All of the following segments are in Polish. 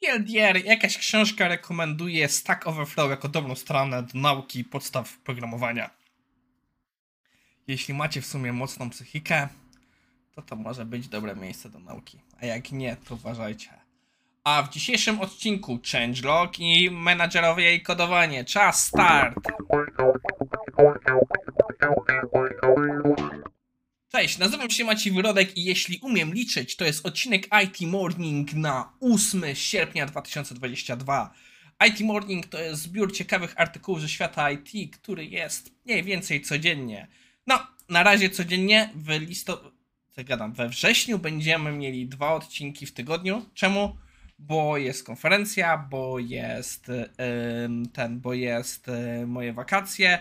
TLDR, jakaś książka rekomenduje Stack Overflow jako dobrą stronę do nauki podstaw programowania. Jeśli macie w sumie mocną psychikę, to to może być dobre miejsce do nauki. A jak nie, to uważajcie. A w dzisiejszym odcinku changelog i menadżerowie i kodowanie. Czas start! Cześć, nazywam się Maciej Wyrodek i jeśli umiem liczyć, to jest odcinek IT Morning na 8 sierpnia 2022. IT Morning to jest zbiór ciekawych artykułów ze świata IT, który jest mniej więcej codziennie. No, na razie codziennie w listopadzie, gadam, we wrześniu będziemy mieli dwa odcinki w tygodniu. Czemu? Bo jest konferencja, bo jest yy, ten, bo jest yy, moje wakacje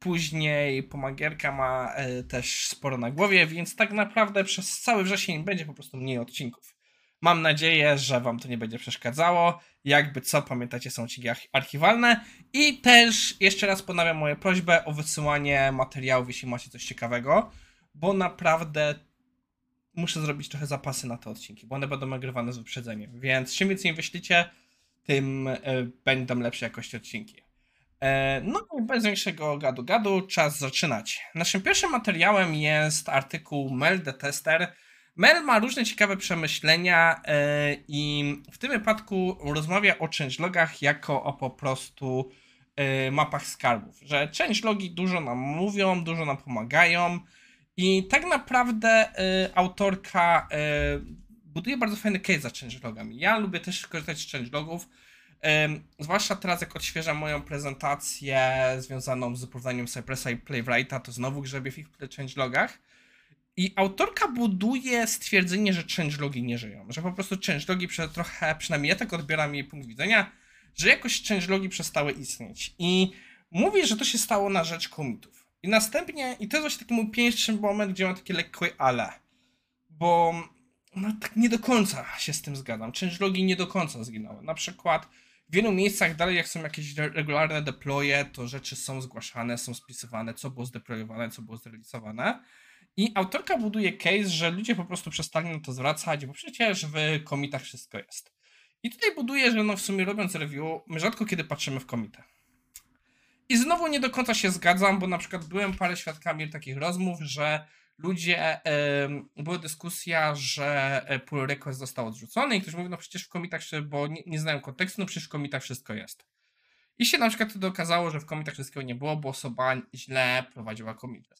Później pomagierka ma e, też sporo na głowie, więc tak naprawdę przez cały wrzesień będzie po prostu mniej odcinków. Mam nadzieję, że Wam to nie będzie przeszkadzało. Jakby co, pamiętacie, są odcinki archiwalne. I też jeszcze raz ponawiam moją prośbę o wysyłanie materiałów, jeśli macie coś ciekawego, bo naprawdę muszę zrobić trochę zapasy na te odcinki, bo one będą nagrywane z wyprzedzeniem. Więc czym więcej wyślicie, tym e, będą lepszej jakości odcinki. E, no i bez większego gadu-gadu, czas zaczynać. Naszym pierwszym materiałem jest artykuł Mel the Tester. Mel ma różne ciekawe przemyślenia e, i w tym wypadku rozmawia o changelogach jako o po prostu e, mapach skarbów, że changelogi dużo nam mówią, dużo nam pomagają i tak naprawdę autorka buduje bardzo fajny case za changelogami. Ja lubię też korzystać z changelogów, zwłaszcza teraz, jak odświeżam moją prezentację związaną z prowadzeniem Cypressa i Playwrighta, to znowu grzebię w ich changelogach. I autorka buduje stwierdzenie, że changelogi nie żyją. Że po prostu changelogi trochę, przynajmniej ja tak odbieram jej punkt widzenia, że jakoś changelogi przestały istnieć. I mówi, że to się stało na rzecz komitów. I następnie, i to jest właśnie taki mój pierwszy moment, gdzie mam takie lekkie ale. Bo no tak nie do końca się z tym zgadzam. Changelogi nie do końca zginęły. Na przykład w wielu miejscach dalej jak są jakieś regularne deploye, to rzeczy są zgłaszane, są spisywane, co było zdeployowane, co było zrealizowane. I autorka buduje case, że ludzie po prostu przestali na to zwracać, bo przecież w komitach wszystko jest. I tutaj buduje, że no w sumie robiąc review, my rzadko kiedy patrzymy w komity. I znowu nie do końca się zgadzam, bo na przykład byłem parę świadkami takich rozmów, że ludzie, y, była dyskusja, że e, pull request został odrzucony i ktoś mówi, no przecież w komitach, bo nie, nie znają kontekstu, no przecież w komitach wszystko jest. I się na przykład wtedy okazało, że w komitach wszystkiego nie było, bo osoba źle prowadziła komity.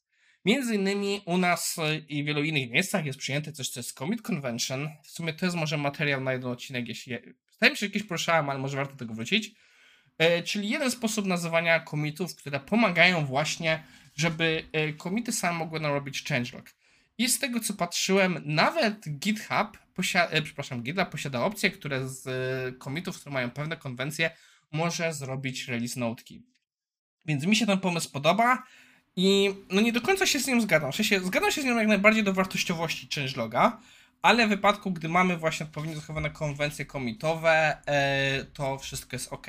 Między innymi u nas e, i w wielu innych miejscach jest przyjęte coś, co jest Commit Convention. W sumie to jest może materiał na jeden odcinek, jeśli... Zdaje mi się, że jakieś poruszałem, ale może warto tego wrócić. E, czyli jeden sposób nazywania komitów, które pomagają właśnie żeby komity same mogły narobić changelog. I z tego co patrzyłem, nawet GitHub, posiada, e, przepraszam, GitHub posiada opcje, które z komitów, które mają pewne konwencje, może zrobić release noteki. Więc mi się ten pomysł podoba i no nie do końca się z nim zgadzam. W zgadzam się z nim jak najbardziej do wartościowości changeloga, ale w wypadku, gdy mamy właśnie odpowiednio zachowane konwencje komitowe, e, to wszystko jest ok.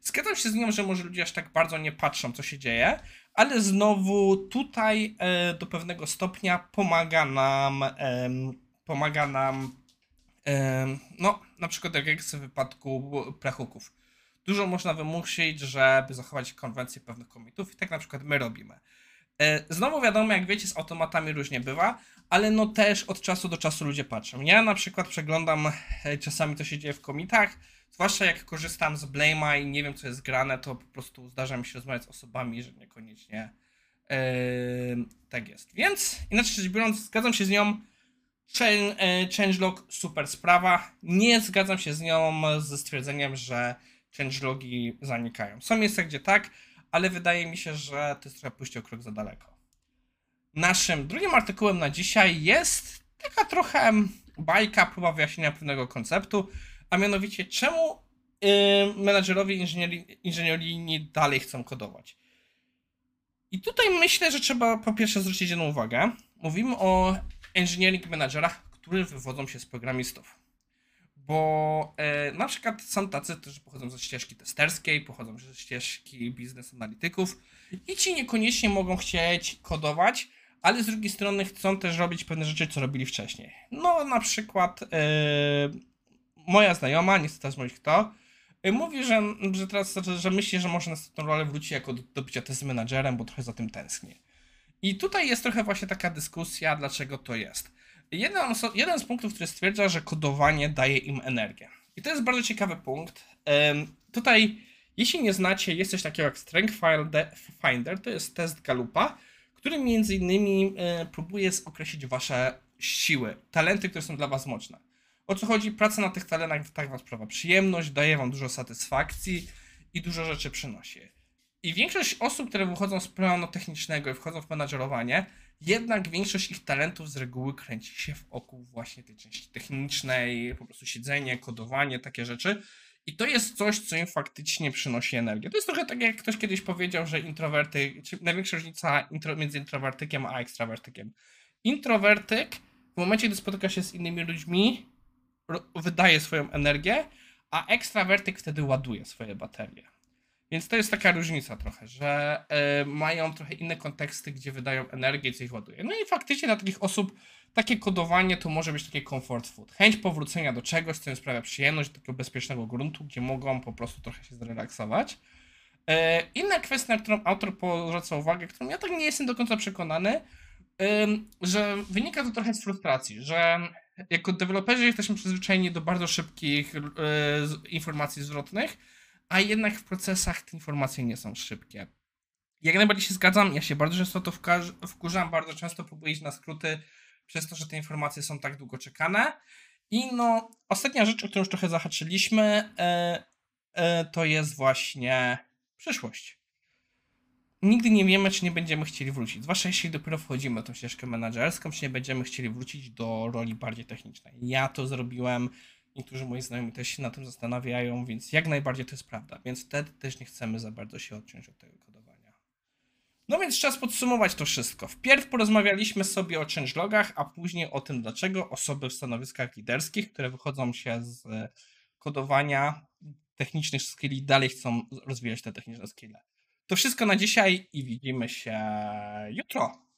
Zgadzam się z nią, że może ludzie aż tak bardzo nie patrzą, co się dzieje, ale znowu tutaj e, do pewnego stopnia pomaga nam, e, pomaga nam, e, no na przykład jak jest w wypadku prehuków. Dużo można wymusić, żeby zachować konwencję pewnych komitów i tak na przykład my robimy. E, znowu wiadomo, jak wiecie, z automatami różnie bywa, ale no też od czasu do czasu ludzie patrzą. Ja na przykład przeglądam e, czasami, co się dzieje w komitach, Zwłaszcza jak korzystam z Blame'a i nie wiem, co jest grane, to po prostu zdarza mi się rozmawiać z osobami, że niekoniecznie yy, tak jest. Więc, inaczej rzecz biorąc, zgadzam się z nią. Changelog super sprawa. Nie zgadzam się z nią ze stwierdzeniem, że changelogi zanikają. Są miejsca, gdzie tak, ale wydaje mi się, że to jest trochę pójście o krok za daleko. Naszym drugim artykułem na dzisiaj jest taka trochę bajka, próba wyjaśnienia pewnego konceptu a mianowicie czemu yy, menadżerowie inżynierii dalej chcą kodować. I tutaj myślę, że trzeba po pierwsze zwrócić jedną uwagę. Mówimy o engineering managerach, którzy wywodzą się z programistów. Bo e, na przykład są tacy, którzy pochodzą ze ścieżki testerskiej, pochodzą ze ścieżki biznes analityków i ci niekoniecznie mogą chcieć kodować, ale z drugiej strony chcą też robić pewne rzeczy, co robili wcześniej. No na przykład e, moja znajoma, nie chcę teraz mówić kto, y, mówi, że, że teraz, że, że myśli, że może następną rolę wróci jako do, do bycia test menadżerem, bo trochę za tym tęsknię. I tutaj jest trochę właśnie taka dyskusja, dlaczego to jest. Jeden, jeden z punktów, który stwierdza, że kodowanie daje im energię. I to jest bardzo ciekawy punkt. Tutaj, jeśli nie znacie, jest coś takiego jak Strength Finder, to jest test Galupa, który między innymi e, próbuje określić wasze siły, talenty, które są dla was mocne. O co chodzi? Praca na tych talentach tak wam sprawia przyjemność, daje wam dużo satysfakcji i dużo rzeczy przynosi. I większość osób, które wychodzą z planu technicznego i wchodzą w menadżerowanie, jednak większość ich talentów z reguły kręci się wokół właśnie tej części technicznej, po prostu siedzenie, kodowanie, takie rzeczy. I to jest coś, co im faktycznie przynosi energię. To jest trochę tak, jak ktoś kiedyś powiedział, że introwerty, czy największa różnica intro, między introwertykiem a ekstrawertykiem. Introwertyk w momencie, gdy spotyka się z innymi ludźmi, wydaje swoją energię, a ekstrawertyk wtedy ładuje swoje baterie. Więc to jest taka różnica trochę, że y, mają trochę inne konteksty, gdzie wydają energię, co ich ładuje. No i faktycznie dla takich osób takie kodowanie to może być takie comfort food. Chęć powrócenia do czegoś, co im sprawia przyjemność, takiego bezpiecznego gruntu, gdzie mogą po prostu trochę się zrelaksować. Y, inna kwestia, na którą autor zwraca uwagę, którą ja tak nie jestem do końca przekonany, y, że wynika to trochę z frustracji, że jako deweloperzy jesteśmy przyzwyczajeni do bardzo szybkich informacji zwrotnych, a jednak w procesach te informacje nie są szybkie. Jak najbardziej się zgadzam, ja się bardzo często to wkurzam, bardzo często próbuję iść na skróty przez to, że te informacje są tak długo czekane. I no, ostatnia rzecz, o którą już trochę zahaczyliśmy, e, e, to jest właśnie przyszłość. Nigdy nie wiemy, czy nie będziemy chcieli wrócić. Zwłaszcza jeśli dopiero wchodzimy w tą ścieżkę menedżerską, czy nie będziemy chcieli wrócić do roli bardziej technicznej. Ja to zrobiłem Niektórzy moi znajomi też się na tym zastanawiają, więc jak najbardziej to jest prawda. Więc wtedy też nie chcemy za bardzo się odciąć od tego kodowania. No więc czas podsumować to wszystko. Wpierw porozmawialiśmy sobie o changelogach, a później o tym, dlaczego osoby w stanowiskach liderskich, które wychodzą się z kodowania technicznych skilli, dalej chcą rozwijać te techniczne skille. To wszystko na dzisiaj i widzimy się jutro.